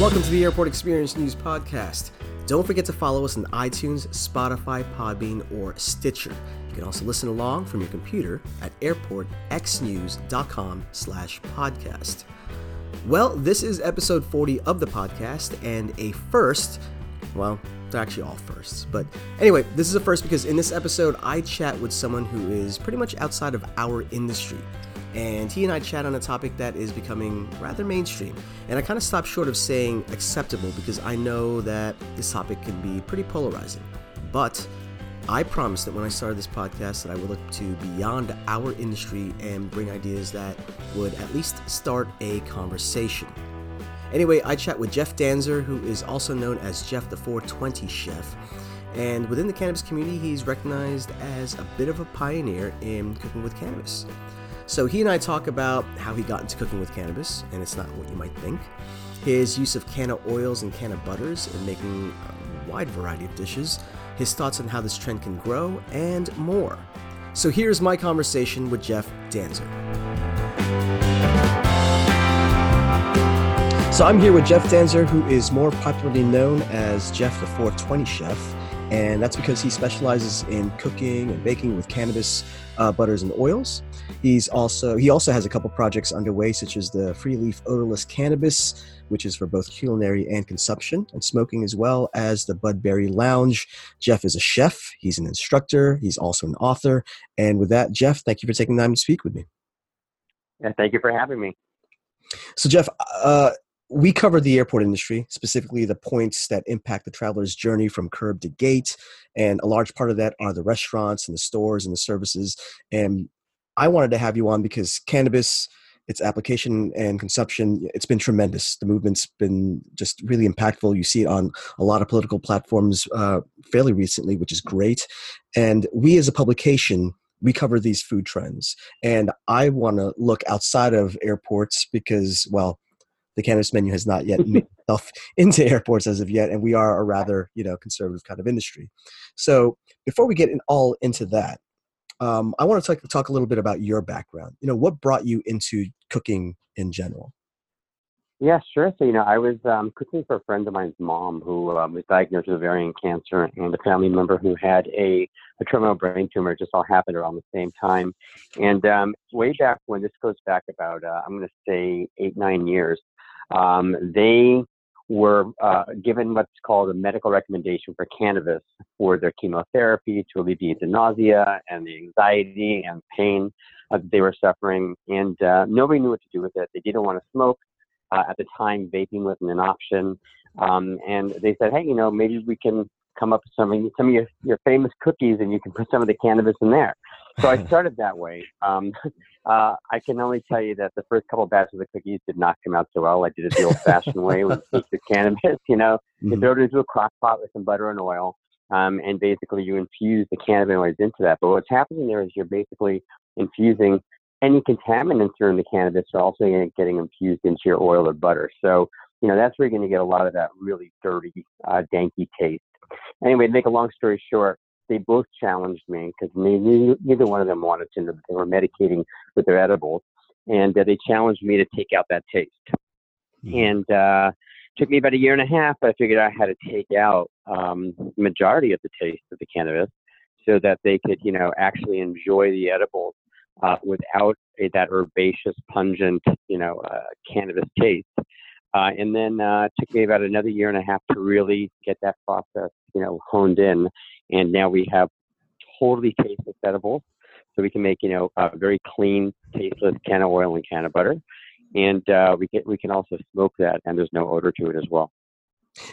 Welcome to the Airport Experience News Podcast. Don't forget to follow us on iTunes, Spotify, Podbean, or Stitcher. You can also listen along from your computer at airportxnews.com slash podcast. Well, this is episode 40 of the podcast and a first. Well, they're actually all firsts. But anyway, this is a first because in this episode, I chat with someone who is pretty much outside of our industry and he and I chat on a topic that is becoming rather mainstream. And I kind of stopped short of saying acceptable because I know that this topic can be pretty polarizing. But I promised that when I started this podcast that I would look to beyond our industry and bring ideas that would at least start a conversation. Anyway, I chat with Jeff Danzer, who is also known as Jeff the 420 Chef. And within the cannabis community, he's recognized as a bit of a pioneer in cooking with cannabis. So he and I talk about how he got into cooking with cannabis, and it's not what you might think. His use of canna oils and canna butters in making a wide variety of dishes, his thoughts on how this trend can grow, and more. So here's my conversation with Jeff Danzer. So I'm here with Jeff Danzer, who is more popularly known as Jeff the 420 Chef, and that's because he specializes in cooking and baking with cannabis uh, butters and oils. He's also he also has a couple projects underway, such as the Free Leaf Odorless Cannabis, which is for both culinary and consumption, and smoking, as well as the Budberry Lounge. Jeff is a chef. He's an instructor. He's also an author. And with that, Jeff, thank you for taking the time to speak with me. Yeah, thank you for having me. So, Jeff, uh, we cover the airport industry, specifically the points that impact the traveler's journey from curb to gate. And a large part of that are the restaurants and the stores and the services. And I wanted to have you on because cannabis, its application and consumption, it's been tremendous. The movement's been just really impactful. You see it on a lot of political platforms uh, fairly recently, which is great. And we as a publication, we cover these food trends. And I want to look outside of airports because, well, the cannabis menu has not yet made itself into airports as of yet, and we are a rather you know conservative kind of industry. So before we get in all into that, um, I want to talk, talk a little bit about your background. You know, what brought you into cooking in general? Yeah, sure. So, you know, I was um, cooking for a friend of mine's mom who um, was diagnosed with ovarian cancer, and a family member who had a, a terminal brain tumor It just all happened around the same time. And um, way back when, this goes back about, uh, I'm going to say eight, nine years, um, they were uh, given what's called a medical recommendation for cannabis for their chemotherapy to alleviate the nausea and the anxiety and pain uh, they were suffering. And uh, nobody knew what to do with it. They didn't want to smoke. Uh, at the time, vaping wasn't an option. Um, and they said, hey, you know, maybe we can come up with some, some of your, your famous cookies and you can put some of the cannabis in there. So I started that way. Um, uh, I can only tell you that the first couple of batches of the cookies did not come out so well. I did it the old-fashioned way with the cannabis. You know, mm-hmm. you throw it into a crock pot with some butter and oil, um, and basically you infuse the cannabinoids into that. But what's happening there is you're basically infusing any contaminants that are in the cannabis are also getting infused into your oil or butter. So, you know, that's where you're going to get a lot of that really dirty, uh, danky taste. Anyway, to make a long story short, they both challenged me because neither, one of them wanted to. They were medicating with their edibles, and uh, they challenged me to take out that taste. Mm-hmm. And uh, took me about a year and a half, but I figured out how to take out um, the majority of the taste of the cannabis so that they could, you know, actually enjoy the edibles uh, without a, that herbaceous, pungent, you know, uh, cannabis taste. Uh, and then uh, it took me about another year and a half to really get that process, you know, honed in. And now we have totally tasteless edibles. So we can make, you know, a very clean, tasteless canna oil and canna butter. And uh, we, can, we can also smoke that, and there's no odor to it as well.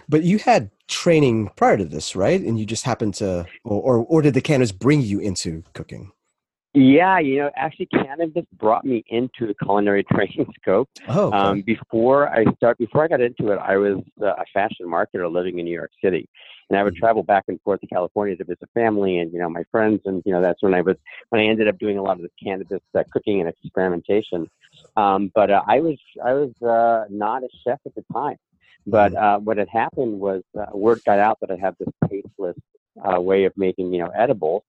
But you had training prior to this, right? And you just happened to, or, or, or did the canners bring you into cooking? Yeah, you know, actually, cannabis brought me into the culinary training scope. Oh, okay. um, before I start, before I got into it, I was uh, a fashion marketer living in New York City, and I would mm-hmm. travel back and forth to California to visit family and you know my friends, and you know that's when I was when I ended up doing a lot of this cannabis uh, cooking and experimentation. Um, but uh, I was I was uh, not a chef at the time. But mm-hmm. uh, what had happened was uh, word got out that I had this tasteless uh, way of making you know edibles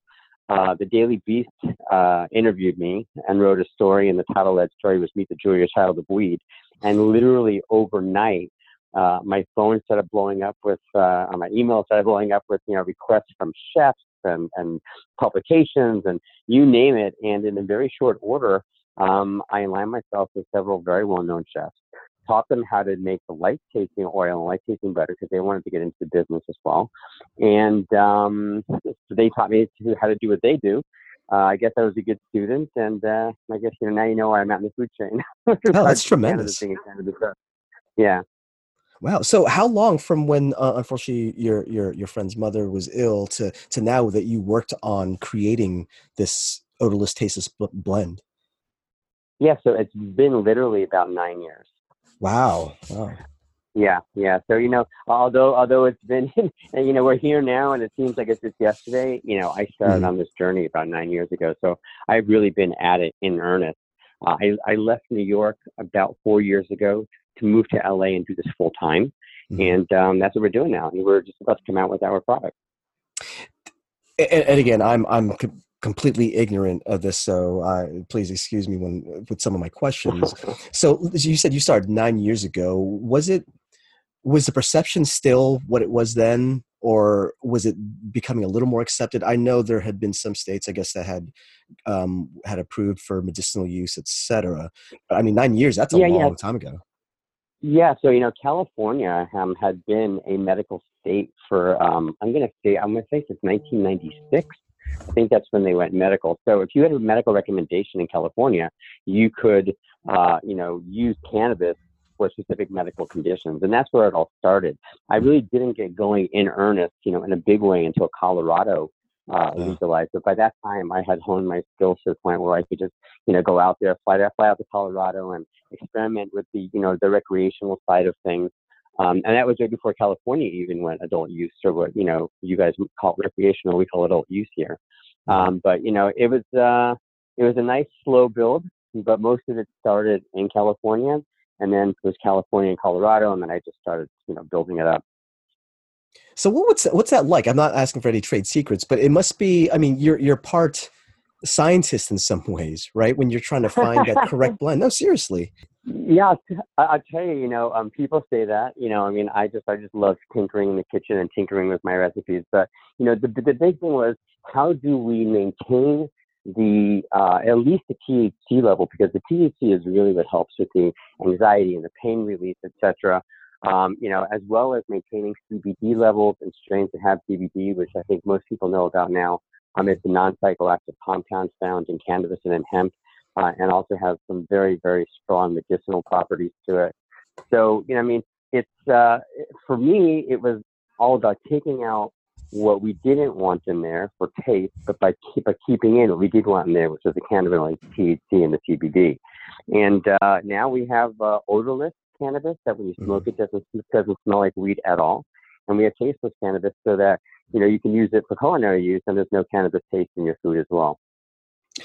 uh, the Daily Beast uh, interviewed me and wrote a story, and the title of that story was "Meet the Julia Child of Weed." And literally overnight, uh, my phone started blowing up with, uh, my email started blowing up with, you know, requests from chefs and, and publications and you name it. And in a very short order, um, I aligned myself with several very well-known chefs, taught them how to make the light tasting oil and light tasting butter because they wanted to get into the business as well. And um, so they taught me how to do what they do. Uh, I guess I was a good student, and uh, I guess you know now you know where I'm at in the food chain. oh, that's tremendous. Yeah. Wow. So how long from when uh, unfortunately your your your friend's mother was ill to to now that you worked on creating this odorless tasteless blend? Yeah, so it's been literally about 9 years. Wow. Wow. Yeah, yeah. So you know, although although it's been, and you know, we're here now, and it seems like it's just yesterday. You know, I started mm-hmm. on this journey about nine years ago, so I've really been at it in earnest. Uh, I I left New York about four years ago to move to LA and do this full time. Mm-hmm. And um, that's what we're doing now. And we're just about to come out with our product. And, and again, I'm I'm completely ignorant of this, so uh, please excuse me when with some of my questions. so you said you started nine years ago. Was it was the perception still what it was then, or was it becoming a little more accepted? I know there had been some states, I guess, that had um, had approved for medicinal use, etc. I mean, nine years—that's a yeah, long yeah. time ago. Yeah, so you know, California um, had been a medical state for um, I'm going to say I'm going to say since 1996. I think that's when they went medical. So if you had a medical recommendation in California, you could, uh, you know, use cannabis for specific medical conditions, and that's where it all started. I really didn't get going in earnest, you know, in a big way until Colorado uh, legalized. But by that time, I had honed my skills to the point where I could just, you know, go out there, fly, there, fly out to Colorado, and experiment with the, you know, the recreational side of things. Um, and that was right before California even went adult use, or what you know you guys call it recreational, we call it adult use here. Um, but you know, it was uh, it was a nice slow build, but most of it started in California, and then it was California and Colorado, and then I just started you know building it up. So what's what's that like? I'm not asking for any trade secrets, but it must be. I mean, you're you're part scientist in some ways, right? When you're trying to find that correct blend. No, seriously. Yeah, I'll tell you. You know, um, people say that. You know, I mean, I just I just love tinkering in the kitchen and tinkering with my recipes. But you know, the the big thing was how do we maintain the uh, at least the THC level because the THC is really what helps with the anxiety and the pain relief, etc um, you know, as well as maintaining CBD levels and strains that have CBD, which I think most people know about now. Um, it's a non-psychoactive compound found in cannabis and in hemp, uh, and also has some very, very strong medicinal properties to it. So, you know, I mean, it's uh, for me, it was all about taking out what we didn't want in there for taste, but by, keep, by keeping in what we did want in there, which was the cannabinoids, THC, and the CBD. And uh, now we have uh, odorless cannabis that when you smoke mm-hmm. it doesn't doesn't smell like weed at all, and we have tasteless cannabis so that you know you can use it for culinary use and there's no cannabis taste in your food as well.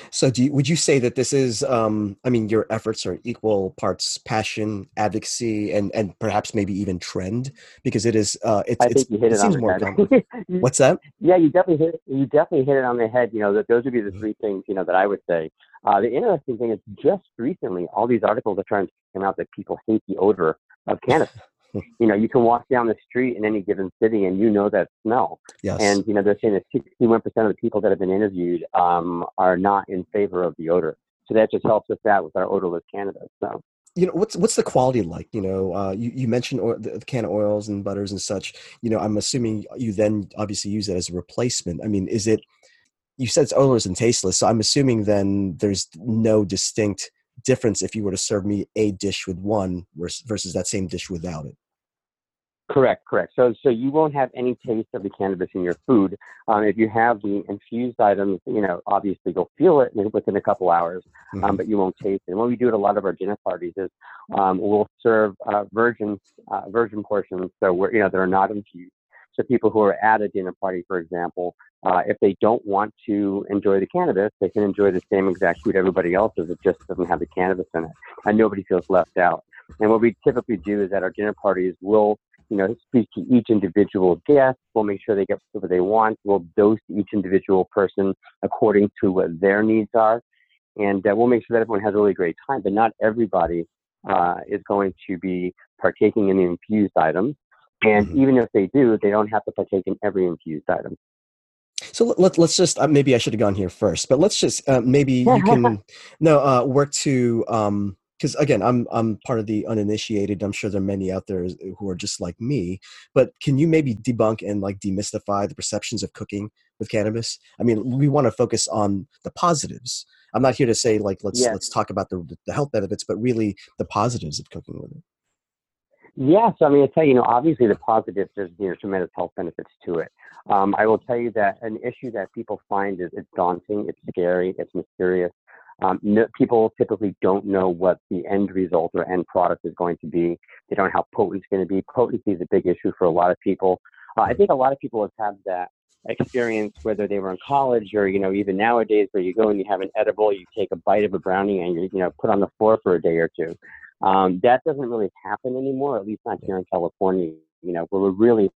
So, do you, would you say that this is? Um, I mean, your efforts are equal parts passion, advocacy, and and perhaps maybe even trend because it is. Uh, it, I think you hit it, it on the head. What's that? Yeah, you definitely hit. You definitely hit it on the head. You know, that those would be the mm-hmm. three things. You know, that I would say. Uh, the interesting thing is, just recently, all these articles are trying to come out that people hate the odor of cannabis. you know, you can walk down the street in any given city and you know that smell. Yes. And, you know, they're saying that 61% of the people that have been interviewed um, are not in favor of the odor. So that just helps us out with our odorless cannabis. So. You know what's what's the quality like? You know, uh, you you mentioned oil, the, the canna oils and butters and such. You know, I'm assuming you then obviously use it as a replacement. I mean, is it you said it's odorless and tasteless, so I'm assuming then there's no distinct difference if you were to serve me a dish with one versus that same dish without it. Correct, correct. So, so you won't have any taste of the cannabis in your food. Um, if you have the infused items, you know, obviously you'll feel it within a couple hours, um, mm-hmm. but you won't taste it. And what we do at a lot of our dinner parties is um, we'll serve uh, virgin uh, virgin portions, so we're you know they're not infused. So people who are at a dinner party, for example, uh, if they don't want to enjoy the cannabis, they can enjoy the same exact food everybody else does. It just doesn't have the cannabis in it, and nobody feels left out. And what we typically do is at our dinner parties, we'll you know speak to each individual guest. We'll make sure they get what they want. We'll dose each individual person according to what their needs are, and uh, we'll make sure that everyone has a really great time. But not everybody uh, is going to be partaking in the infused items. And Mhm. even if they do, they don't have to partake in every infused item. So let, let, let's just uh, maybe I should have gone here first, but let's just uh, maybe you can no uh, work to because again I'm I'm part of the uninitiated. I'm sure there are many out there who are just like me. But can you maybe debunk and like demystify the perceptions of cooking with cannabis? I mean, we want to focus on the positives. I'm not here to say like let's Yes. let's talk about the the health benefits, but really the positives of cooking with it. Yeah, so I mean, I tell you, you know, obviously the positives, there's you know tremendous health benefits to it. Um, I will tell you that an issue that people find is it's daunting, it's scary, it's mysterious. Um, no, people typically don't know what the end result or end product is going to be. They don't know how potent it's going to be. Potency is a big issue for a lot of people. Uh, I think a lot of people have had that experience, whether they were in college or you know even nowadays, where you go and you have an edible, you take a bite of a brownie and you you know put on the floor for a day or two. Um, that doesn't really happen anymore, at least not here in California. You know, where we're really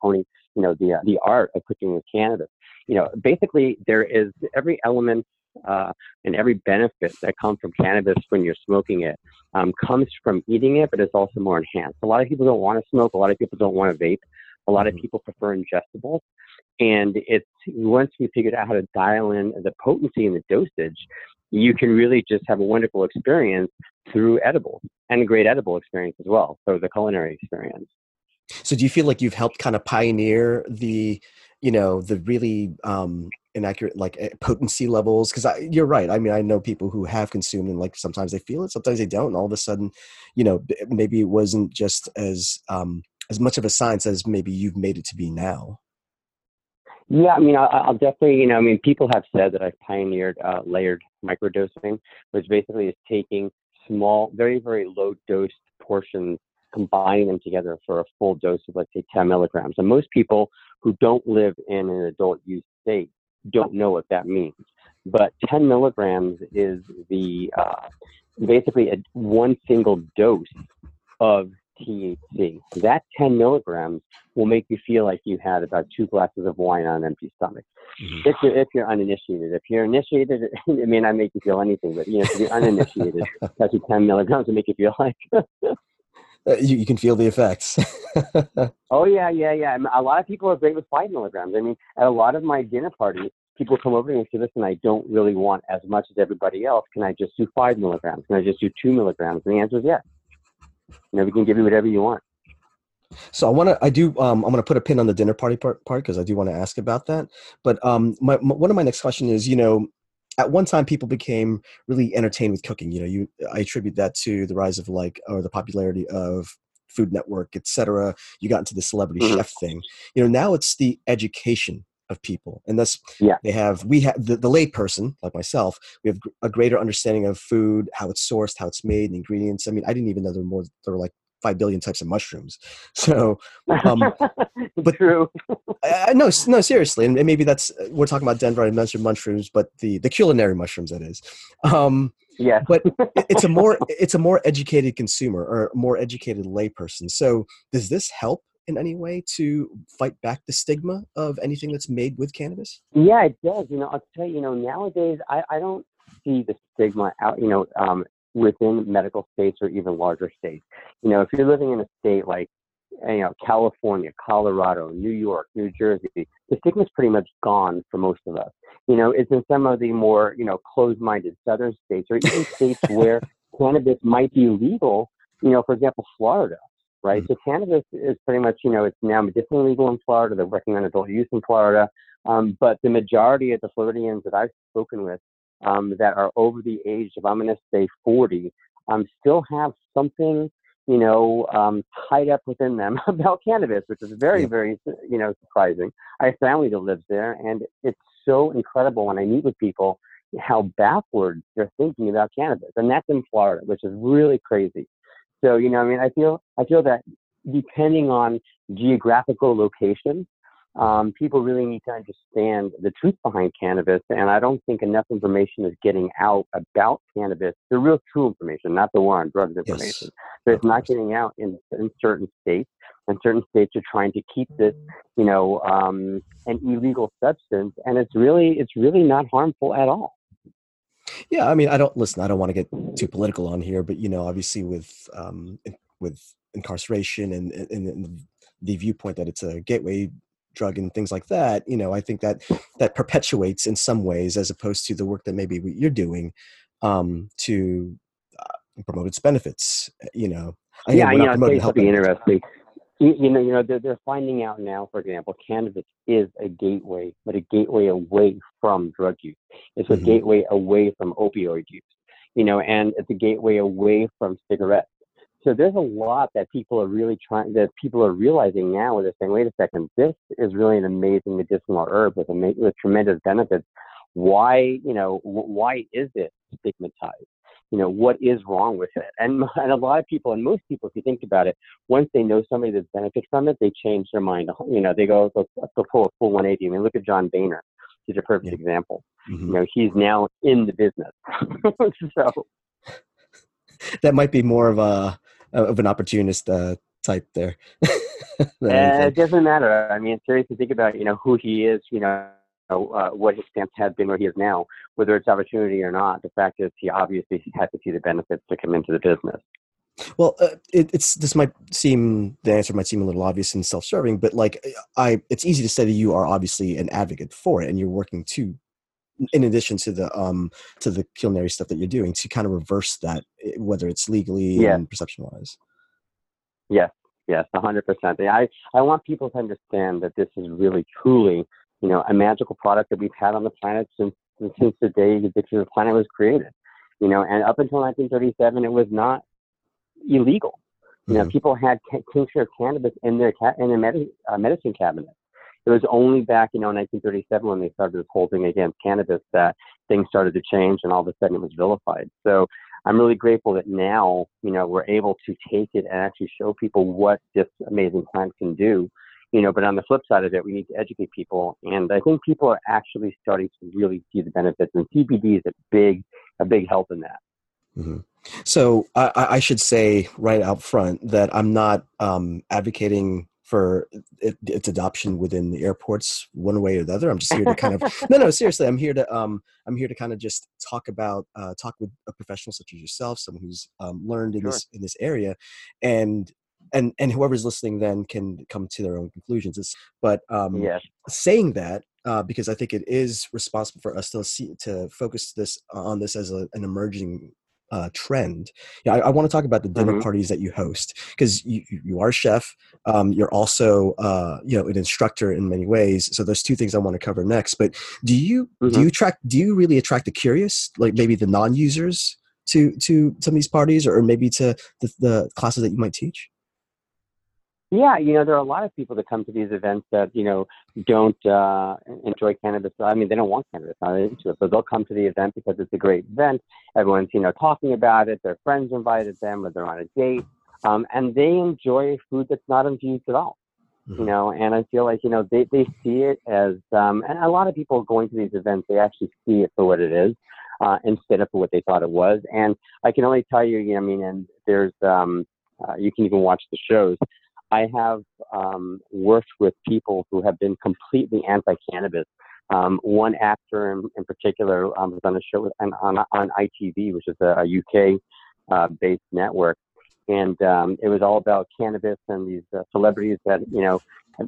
honing, you know, the uh, the art of cooking with cannabis. You know, basically there is every element uh, and every benefit that comes from cannabis when you're smoking it um, comes from eating it, but it's also more enhanced. A lot of people don't want to smoke. A lot of people don't want to vape. A lot of Mhm. people prefer ingestibles. And it's once we figured out how to dial in the potency and the dosage, you can really just have a wonderful experience through edibles and a great edible experience as well. So the culinary experience. So do you feel like you've helped kind of pioneer the, you know, the really um, inaccurate like eh, potency levels? Because you're right. I mean, I know people who have consumed and like sometimes they feel it, sometimes they don't. And all of a sudden, you know, maybe it wasn't just as um, as much of a science as maybe you've made it to be now. Yeah, I mean, I'll definitely, you know, I mean, people have said that I've pioneered uh, layered microdosing, which basically is taking small, very, very low dose portions, combining them together for a full dose of, let's say, 10 milligrams. And most people who don't live in an adult use state don't know what that means. But 10 milligrams is the uh, basically a, one single dose of THC. That 10 milligrams will make you feel like you had about two glasses of wine on an empty stomach. Mhm. If you're, if you're uninitiated, if you're initiated, it may not make you feel anything, but you know, if you're uninitiated, that's what 10 milligrams will make you feel like. Uh, you, you can feel the effects. oh yeah, yeah, yeah. A lot of people are great with five milligrams. I mean, at a lot of my dinner parties, people come over and say, "Listen, I don't really want as much as everybody else. Can I just do five milligrams? Can I just do two milligrams?" And the answer is yes. You know, we can give you whatever you want. So I want to, I do, um, I'm going to put a pin on the dinner party part part because I do want to ask about that. But um, my, my one of my next question is, you know, at one time people became really entertained with cooking. You know, you I attribute that to the rise of like or the popularity of Food Network, etc. You got into the celebrity Mhm. chef thing. You know, now it's the education of people, and that's Yeah. they have we have the, the layperson like myself. We have a greater understanding of food, how it's sourced, how it's made, the ingredients. I mean, I didn't even know there were more. There were like five billion types of mushrooms. So Um, but- True. No, no, seriously, and, and maybe that's we're talking about Denver. I mentioned mushrooms, but the the culinary mushrooms that is. Um, Yes. but it's a more it's a more educated consumer or more educated layperson. So does this help in any way to fight back the stigma of anything that's made with cannabis? Yeah, it does. You know, I'll tell you, you know, nowadays I, I don't see the stigma out, you know, um, within medical states or even larger states. You know, if you're living in a state like, you know, California, Colorado, New York, New Jersey, the stigma's pretty much gone for most of us. You know, it's in some of the more, you know, closed-minded southern states or even states where cannabis might be legal. You know, for example, Florida, right? So cannabis is pretty much, you know, it's now medicinally legal in Florida. They're working on adult use in Florida. Um, but the majority of the Floridians that I've spoken with um, that are over the age of, I'm going to say 40, um, still have something, you know, um, tied up within them about cannabis, which is very, Yep. very, you know, surprising. I have family that lives there, and it's so incredible when I meet with people how backwards they're thinking about cannabis, and that's in Florida, which is really crazy. So, you know, I mean, I feel, I feel that depending on geographical location, um, people really need to understand the truth behind cannabis. And I don't think enough information is getting out about cannabis, the real true information, not the war on drugs information. So it's not getting out in, in certain states. And certain states are trying to keep this, you know, um, an illegal substance, and it's really, it's really not harmful at all. Yeah, I mean, I don't listen. I don't want to get too political on here, but you know, obviously with um, with incarceration and, and, and the viewpoint that it's a gateway drug and things like that you know i think that that perpetuates in some ways as opposed to the work that maybe you're doing um, to uh, promote its benefits you know yeah you know it's be interesting you, you, know you know they're, they're finding out now for example cannabis is a gateway but a gateway away from drug use it's a mm-hmm. gateway away from opioid use you know and it's a gateway away from cigarettes so there's a lot that people are really trying, that people are realizing now where they're saying, wait a second, this is really an amazing medicinal herb with, a, with tremendous benefits. Why, you know, why is it stigmatized? You know, what is wrong with it? And, and a lot of people, and most people, if you think about it, once they know somebody that benefits from it, they change their mind. You know, they go, let's, go pull a full 180. I mean, look at John Boehner. He's a perfect yeah. example. Mm-hmm. You know, he's now in the business. so that might be more of a of an opportunist uh, type there. uh, it doesn't matter. I mean, seriously, think about you know who he is. You know. Uh, what his stance had been where he is now, whether it's opportunity or not, the fact is he obviously had to see the benefits to come into the business. Well, uh, it, it's this might seem the answer might seem a little obvious and self-serving, but like I, it's easy to say that you are obviously an advocate for it, and you're working to in addition to the um to the culinary stuff that you're doing to kind of reverse that eh, whether it's legally yeah. and perception wise yes yes 100% i i want people to understand that this is really truly you know a magical product that we've had on the planet since since the day the planet was created you know and up until 1937 it was not illegal you know, mm-hmm. people had tincture of cannabis in their ca- in their med- uh, medicine cabinet. It was only back, you know, in 1937 when they started this whole thing against cannabis that things started to change and all of a sudden it was vilified. So I'm really grateful that now, you know, we're able to take it and actually show people what this amazing plant can do. You know, but on the flip side of it, we need to educate people, and I think people are actually starting to really see the benefits. And CBD is a big, a big help in that. Mm-hmm. So I, I, should say right out front that I'm not um, advocating for it, its adoption within the airports one way or the other i'm just here to kind of no no seriously i'm here to um i'm here to kind of just talk about uh talk with a professional such as yourself someone who's um, learned in sure. this in this area and and and whoever's listening then can come to their own conclusions it's, but um yes. saying that uh, because I think it is responsible for us to see to focus this on this as a, an emerging uh, trend. Yeah, I, I want to talk about the dinner mm-hmm. parties that you host because you, you are a chef. Um, you're also uh, you know an instructor in many ways. So there's two things I want to cover next. But do you mm-hmm. do you attract do you really attract the curious, like maybe the non-users to to some of these parties, or maybe to the, the classes that you might teach? Yeah, you know, there are a lot of people that come to these events that, you know, don't uh, enjoy cannabis. I mean, they don't want cannabis, not into it, but they'll come to the event because it's a great event. Everyone's, you know, talking about it. Their friends invited them or they're on a date. Um, and they enjoy food that's not infused at all. Mm-hmm. You know, and I feel like, you know, they, they see it as, um, and a lot of people going to these events, they actually see it for what it is. Uh, instead of for what they thought it was. And I can only tell you, you know, I mean, and there's, um, uh, you can even watch the shows. I have um, worked with people who have been completely anti-cannabis. Um, one actor in, in particular um, was on a show with, on, on, on ITV, which is a, a UK-based uh, network, and um, it was all about cannabis and these uh, celebrities that you know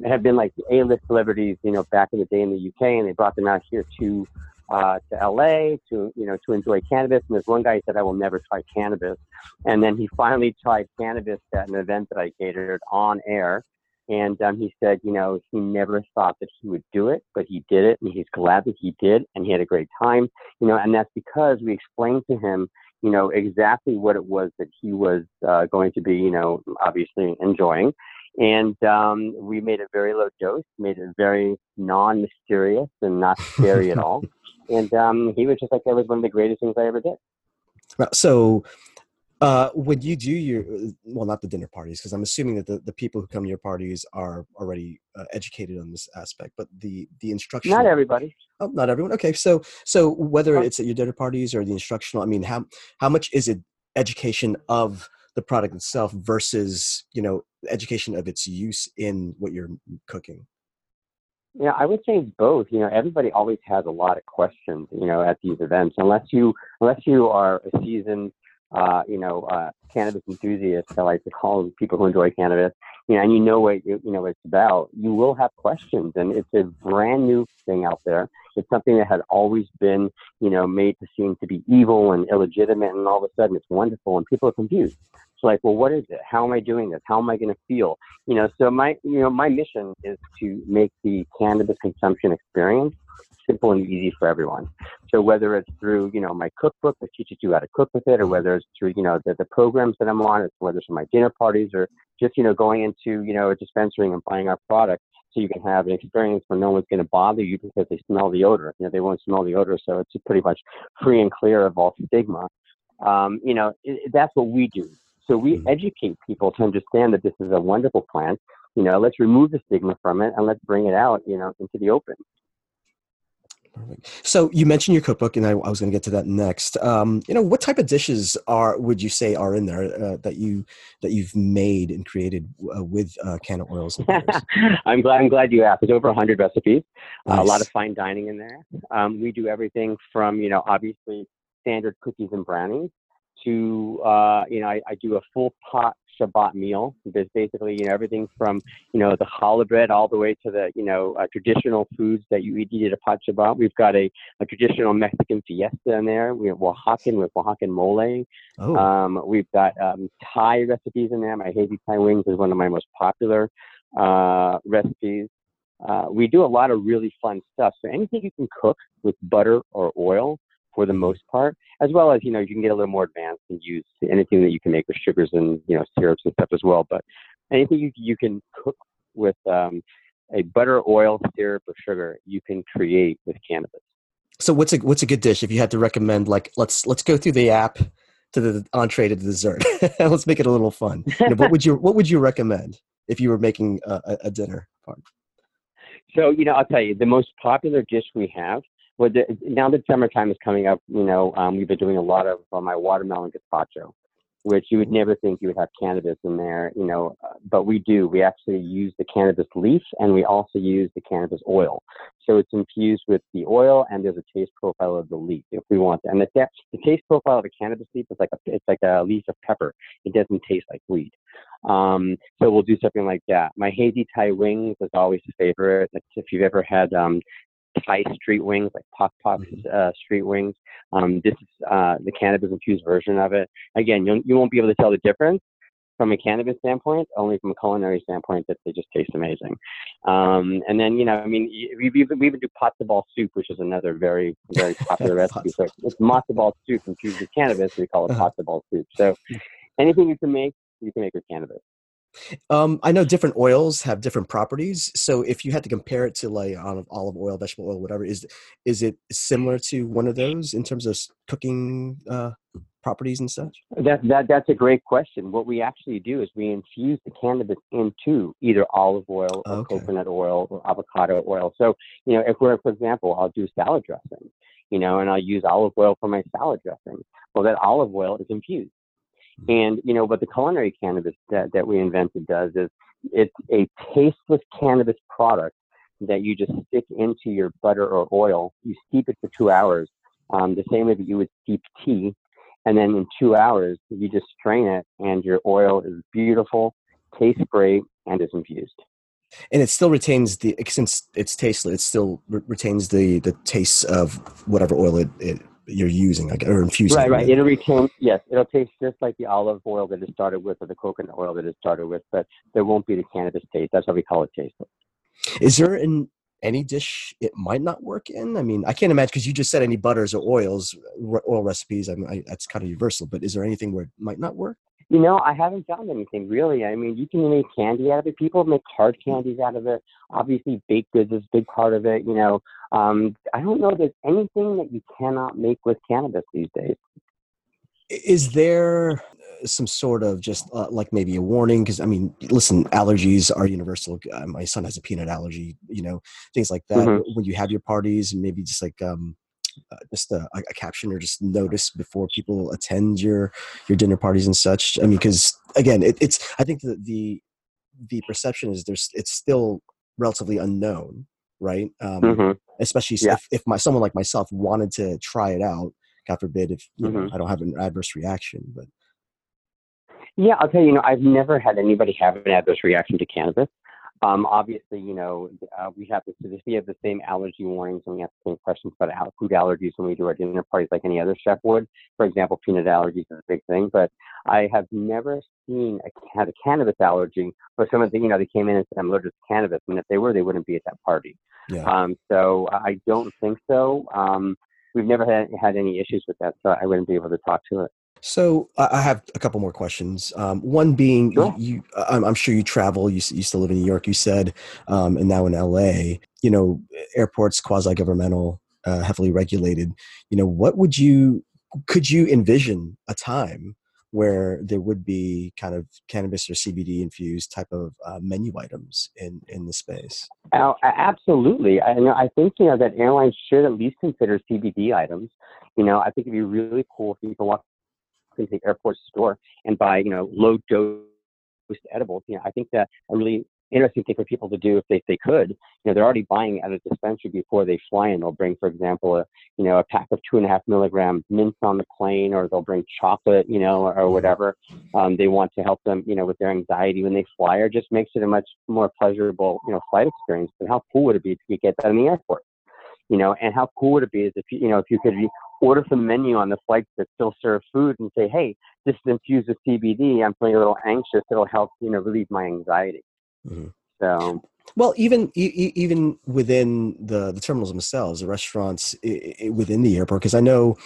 have been like A-list celebrities, you know, back in the day in the UK, and they brought them out here to uh, to LA to you know to enjoy cannabis. And there's one guy said I will never try cannabis, and then he finally tried cannabis at an event that I catered on air. And um, he said, you know, he never thought that he would do it, but he did it, and he's glad that he did, and he had a great time, you know. And that's because we explained to him, you know, exactly what it was that he was uh, going to be, you know, obviously enjoying, and um, we made a very low dose, made it very non-mysterious and not scary at all and um, he was just like that was one of the greatest things I ever did. So, uh, when you do your well, not the dinner parties, because I'm assuming that the, the people who come to your parties are already uh, educated on this aspect, but the the instructional not everybody. Oh, not everyone. Okay, so so whether it's at your dinner parties or the instructional, I mean, how how much is it education of the product itself versus you know education of its use in what you're cooking? Yeah, I would say both. You know, everybody always has a lot of questions. You know, at these events, unless you unless you are a seasoned uh, you know, uh, cannabis enthusiast, I like to call them people who enjoy cannabis, you know, and you know what you, you know what it's about, you will have questions, and it's a brand new thing out there. It's something that had always been, you know, made to seem to be evil and illegitimate, and all of a sudden it's wonderful, and people are confused. Like, well, what is it? How am I doing this? How am I going to feel? You know, so my, you know, my mission is to make the cannabis consumption experience simple and easy for everyone. So whether it's through, you know, my cookbook that teaches you how to cook with it, or whether it's through, you know, the, the programs that I'm on, it's whether it's my dinner parties or just, you know, going into, you know, a dispensary and buying our product so you can have an experience where no one's going to bother you because they smell the odor. You know, they won't smell the odor, so it's pretty much free and clear of all stigma. Um, you know, it, that's what we do. So we mm-hmm. educate people to understand that this is a wonderful plant. You know, let's remove the stigma from it and let's bring it out, you know, into the open. Perfect. So you mentioned your cookbook, and I, I was going to get to that next. Um, you know, what type of dishes are would you say are in there uh, that you that you've made and created uh, with uh, oils? I'm glad. I'm glad you asked. There's over 100 recipes. Nice. a lot of fine dining in there. Um, we do everything from you know obviously standard cookies and brownies to uh, you know I, I do a full pot Shabbat meal. There's basically, you know, everything from, you know, the challah bread all the way to the, you know, uh, traditional foods that you eat at a pot Shabbat. We've got a, a traditional Mexican fiesta in there. We have Oaxacan with Oaxacan mole. Oh. Um, we've got um, Thai recipes in there. My Hazy Thai wings is one of my most popular uh, recipes. Uh, we do a lot of really fun stuff. So anything you can cook with butter or oil, for the most part, as well as, you know, you can get a little more advanced and use anything that you can make with sugars and, you know, syrups and stuff as well. But anything you, you can cook with um, a butter, oil, syrup, or sugar, you can create with cannabis. So what's a what's a good dish if you had to recommend? Like let's let's go through the app to the entree to the dessert. let's make it a little fun. You know, what would you what would you recommend if you were making a, a dinner part? So you know, I'll tell you the most popular dish we have well, the, now that summertime is coming up, you know, um, we've been doing a lot of uh, my watermelon gazpacho, which you would never think you would have cannabis in there, you know, uh, but we do. We actually use the cannabis leaf and we also use the cannabis oil. So it's infused with the oil and there's a taste profile of the leaf if we want. To. And the, the taste profile of the cannabis leaf is like a, it's like a leaf of pepper. It doesn't taste like weed. Um, so we'll do something like that. My hazy Thai wings is always a favorite. If you've ever had um, Thai street wings, like Pok Pok's mm-hmm. uh, street wings. Um, this is uh, the cannabis infused version of it. Again, you, you won't be able to tell the difference from a cannabis standpoint, only from a culinary standpoint that they just taste amazing. Um, and then, you know, I mean, we, we, we even do matzo ball soup, which is another very, very popular recipe. So it's matzo ball soup infused with cannabis. We call it uh-huh. matzo ball soup. So anything you can make, you can make with cannabis. Um, I know different oils have different properties. So if you had to compare it to like olive oil, vegetable oil, whatever, is is it similar to one of those in terms of cooking uh, properties and such? That, that that's a great question. What we actually do is we infuse the cannabis into either olive oil or okay. coconut oil or avocado oil. So you know, if we're for example, I'll do salad dressing, you know, and I'll use olive oil for my salad dressing. Well, that olive oil is infused. And, you know, what the culinary cannabis that, that we invented does is it's a tasteless cannabis product that you just stick into your butter or oil. You steep it for two hours, um, the same way that you would steep tea. And then in two hours, you just strain it, and your oil is beautiful, tastes great, and is infused. And it still retains the since it's tasteless. It still re- retains the the taste of whatever oil it, it you're using like, or infusing. Right, right. It'll retain, yes, it'll taste just like the olive oil that it started with or the coconut oil that it started with, but there won't be the cannabis taste. That's how we call it taste. Is there in any dish it might not work in? I mean, I can't imagine because you just said any butters or oils, oil recipes. I mean, I, that's kind of universal, but is there anything where it might not work? You know, I haven't found anything really. I mean, you can make candy out of it. People make hard candies out of it. Obviously, baked goods is a big part of it. You know, um, I don't know there's anything that you cannot make with cannabis these days. Is there uh, some sort of just uh, like maybe a warning? Because I mean, listen, allergies are universal. Uh, my son has a peanut allergy. You know, things like that. Mm-hmm. When you have your parties, and maybe just like um, uh, just a, a, caption or just notice before people attend your your dinner parties and such i mean because again it, it's i think that the the perception is there's it's still relatively unknown right um, mm-hmm. especially yeah. if, if my someone like myself wanted to try it out God forbid if you mm-hmm. know, I don't have an adverse reaction. But yeah, I'll tell you, you know, I've never had anybody have an adverse reaction to cannabis. Um, obviously, you know, uh, we have this, we have the same allergy warnings and we have the same questions about food allergies when we do our dinner parties like any other chef would. For example, peanut allergies is a big thing, but I have never seen a, had a cannabis allergy or some of the, you know, they came in and said, I'm allergic to cannabis. I mean, if they were, they wouldn't be at that party. Yeah. Um, so I don't think so. Um, we've never had, had any issues with that, so I wouldn't be able to talk to it. So I have a couple more questions. Um, one being, sure. you, I'm, I'm, sure you travel. You used to live in New York, you said, um, and now in LA. You know, airports quasi-governmental, uh, heavily regulated. You know, what would you could you envision a time where there would be kind of cannabis or CBD infused type of uh, menu items in in the space? Oh, absolutely. I, I think you know that airlines should at least consider CBD items. You know, I think it'd be really cool if you can walk into the airport store and buy, you know, low dose edibles. You know, I think that a really interesting thing for people to do if they, if they could. You know, they're already buying at a dispensary before they fly in. They'll bring, for example, a you know a pack of two and a half milligram mints on the plane, or they'll bring chocolate, you know, or, or whatever. Um, they want to help them, you know, with their anxiety when they fly, or just makes it a much more pleasurable, you know, flight experience. But how cool would it be to get that in the airport? You know, and how cool would it be is if you, you know, if you could order from the menu on the flights that still serve food and say, hey, this is infused with CBD. I'm feeling a little anxious. It'll help, you know, relieve my anxiety. Mm-hmm. So. Well, even even within the the terminals themselves, the restaurants within the airport, because I know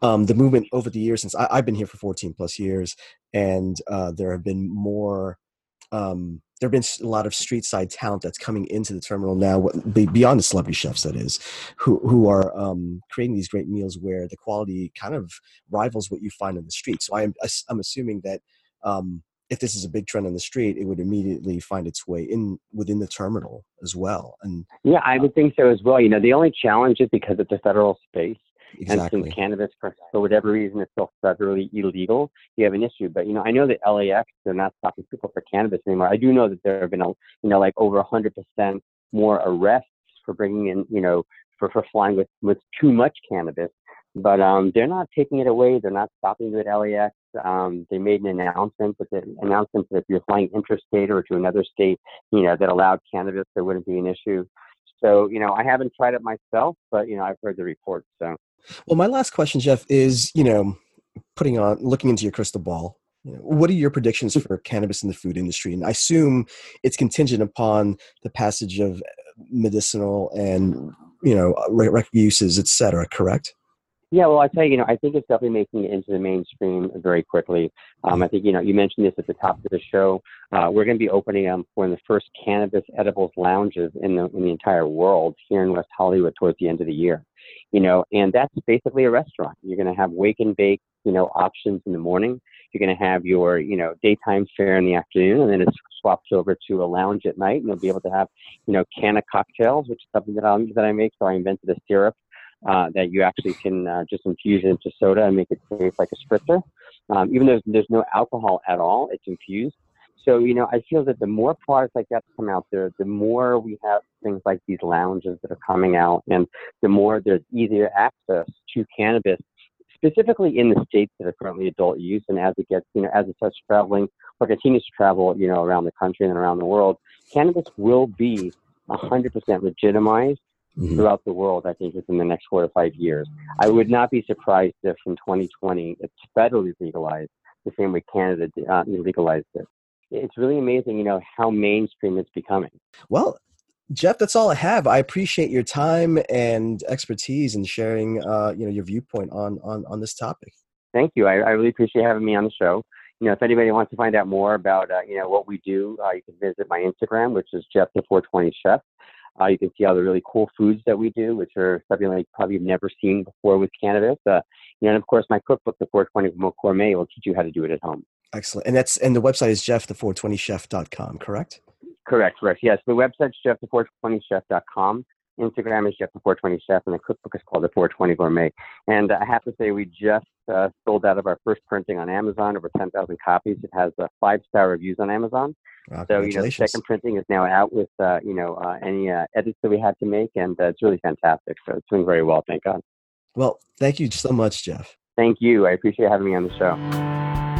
um, the movement over the years since I, have been here for 14 plus years, and uh, there have been more um, there have been a lot of street side talent that's coming into the terminal now, beyond the celebrity chefs, that is, who who are um, creating these great meals where the quality kind of rivals what you find in the street. So I'm I'm assuming that um, if this is a big trend on the street, it would immediately find its way in within the terminal as well. And yeah, I would think so as well. You know, the only challenge is because it's a federal space. Exactly. And since cannabis, for, for whatever reason, is still federally illegal, you have an issue. But you know, I know that LAX they're not stopping people for cannabis anymore. I do know that there have been, a, you know, like over 100% more arrests for bringing in, you know, for for flying with with too much cannabis. But um, they're not taking it away. They're not stopping you at LAX. Um, they made an announcement that the announcement that if you're flying interstate or to another state, you know, that allowed cannabis, there wouldn't be an issue. So, you know, I haven't tried it myself, but you know, I've heard the reports. So well, my last question, Jeff, is you know, putting on looking into your crystal ball. You know, what are your predictions for cannabis in the food industry? And I assume it's contingent upon the passage of medicinal and you know rec uses, et cetera. Correct? Yeah, well, I tell you, you know, I think it's definitely making it into the mainstream very quickly. Um, I think, you know, you mentioned this at the top of the show. Uh, we're going to be opening um, one of the first cannabis edibles lounges in the in the entire world here in West Hollywood towards the end of the year you know, and that's basically a restaurant. You're going to have wake and bake, you know, options in the morning. You're going to have your, you know, daytime fare in the afternoon, and then it's swapped over to a lounge at night, and you'll be able to have, you know, canna cocktails, which is something that I that I make. So I invented a syrup uh, that you actually can uh, just infuse it into soda and make it taste like a spritzer. Um, even though there's no alcohol at all, it's infused so you know i feel that the more products like that come out there the more we have things like these lounges that are coming out and the more there's easier access to cannabis specifically in the states that are currently adult use and as it gets you know as it starts traveling or continues to travel you know around the country and around the world cannabis will be 100% legitimized mm-hmm. throughout the world i think within the next four to five years i would not be surprised if in 2020 it's federally legalized the same way canada uh, legalized it it's really amazing, you know, how mainstream it's becoming. Well, Jeff, that's all I have. I appreciate your time and expertise and sharing, uh, you know, your viewpoint on on on this topic. Thank you. I, I really appreciate having me on the show. You know, if anybody wants to find out more about, uh, you know, what we do, uh, you can visit my Instagram, which is Jeff the 420 Chef. Uh, you can see all the really cool foods that we do, which are something like probably you've never seen before with cannabis. Uh, you know, and of course, my cookbook, The 420 Gourmet, will teach you how to do it at home. Excellent. And that's and the website is jeffthe420chef.com, correct? Correct, correct. Yes, the website's jeffthe420chef.com. Instagram is Jeff the 420 Chef, and the cookbook is called the 420 Gourmet. And I have to say, we just uh, sold out of our first printing on Amazon, over 10,000 copies. It has uh, five star reviews on Amazon. Wow, so you know, the second printing is now out with uh, you know uh, any uh, edits that we had to make, and uh, it's really fantastic. So it's doing very well, thank God. Well, thank you so much, Jeff. Thank you. I appreciate having me on the show.